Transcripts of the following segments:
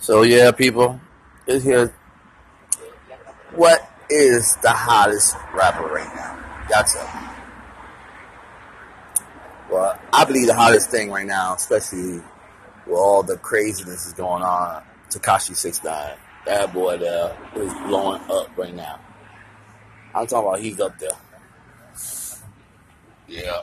So yeah, people, it's here. What is the hottest rapper right now? Me. Well, I believe the hottest thing right now, especially with all the craziness is going on, Tekashi Six Nine. That boy there is blowing up right now. I'm talking about he's up there. Yeah.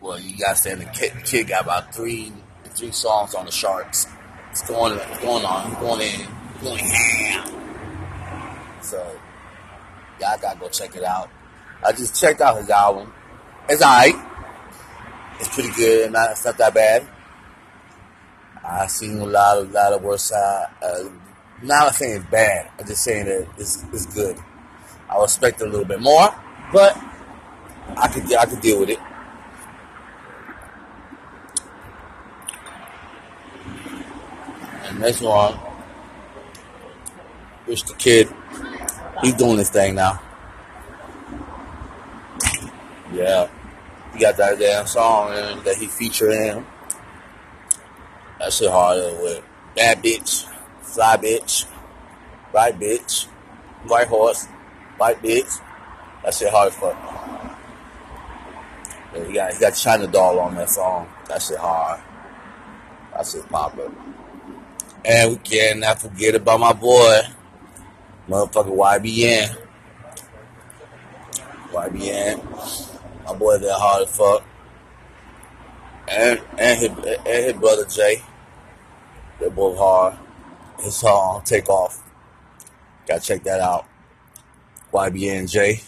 Well, you got to say the kid, the kid got about three three songs on the charts. It's going it's going on. He's going in. He's going ham. So y'all gotta go check it out. I just checked out his album. It's alright. It's pretty good. Not it's not that bad. I've seen a lot of lot of worse side. Uh, not saying it's bad. I'm just saying that it's, it's good. I expect it a little bit more, but I could I could deal with it. Next one, Rich the Kid. He's doing this thing now. Yeah. He got that damn song that he featured in. That shit hard with bad bitch, fly bitch, white bitch, white horse, white bitch. That shit hard as fuck. Yeah, he got he got China Doll on that song. That shit hard. That shit popular. And we cannot forget about my boy, motherfucking YBN. YBN. My boy there hard as fuck. And and his and his brother Jay. They're both hard. His song Take Off. Gotta check that out. YBN J.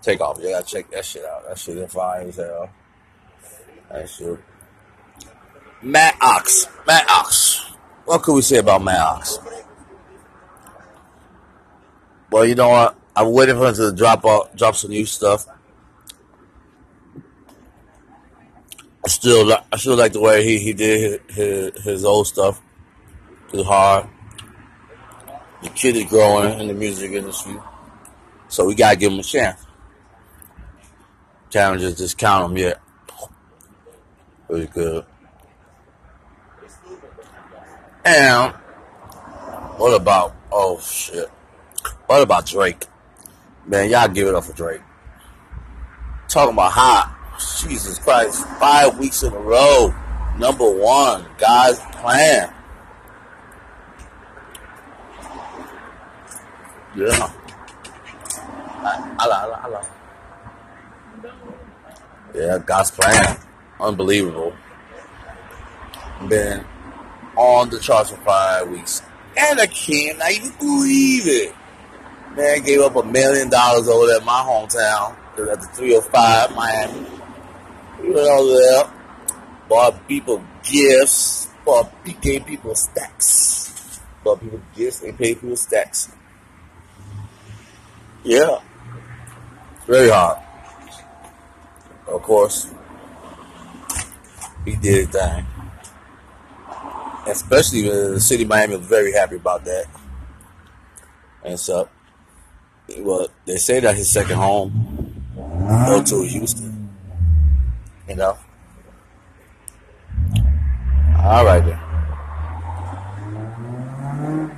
Take off. You gotta check that shit out. That shit is fire as hell. That shit. Matt Ox. Matt Ox. What could we say about Matt Well, you know what? I'm waiting for him to drop out, drop some new stuff. I still, I still like the way he, he did his, his, old stuff. It's hard. The kid is growing in the music industry, so we gotta give him a chance. Challenges just count him yet. Really good. And what about? Oh shit! What about Drake? Man, y'all give it up for Drake. Talking about hot. Jesus Christ! Five weeks in a row, number one. God's plan. Yeah. Allah, Allah, Allah. Yeah, God's plan. Unbelievable. Been on the charts for five weeks. And I cannot even believe it. Man gave up a million dollars over there in my hometown. At the 305 Miami. We went over there. Bought people gifts. Bought, gave people stacks. Bought people gifts. They paid people stacks. Yeah. Very hard. Of course. He did his thing. Especially the city of Miami was very happy about that. And so, well, they say that his second home go to Houston. You know? All right then.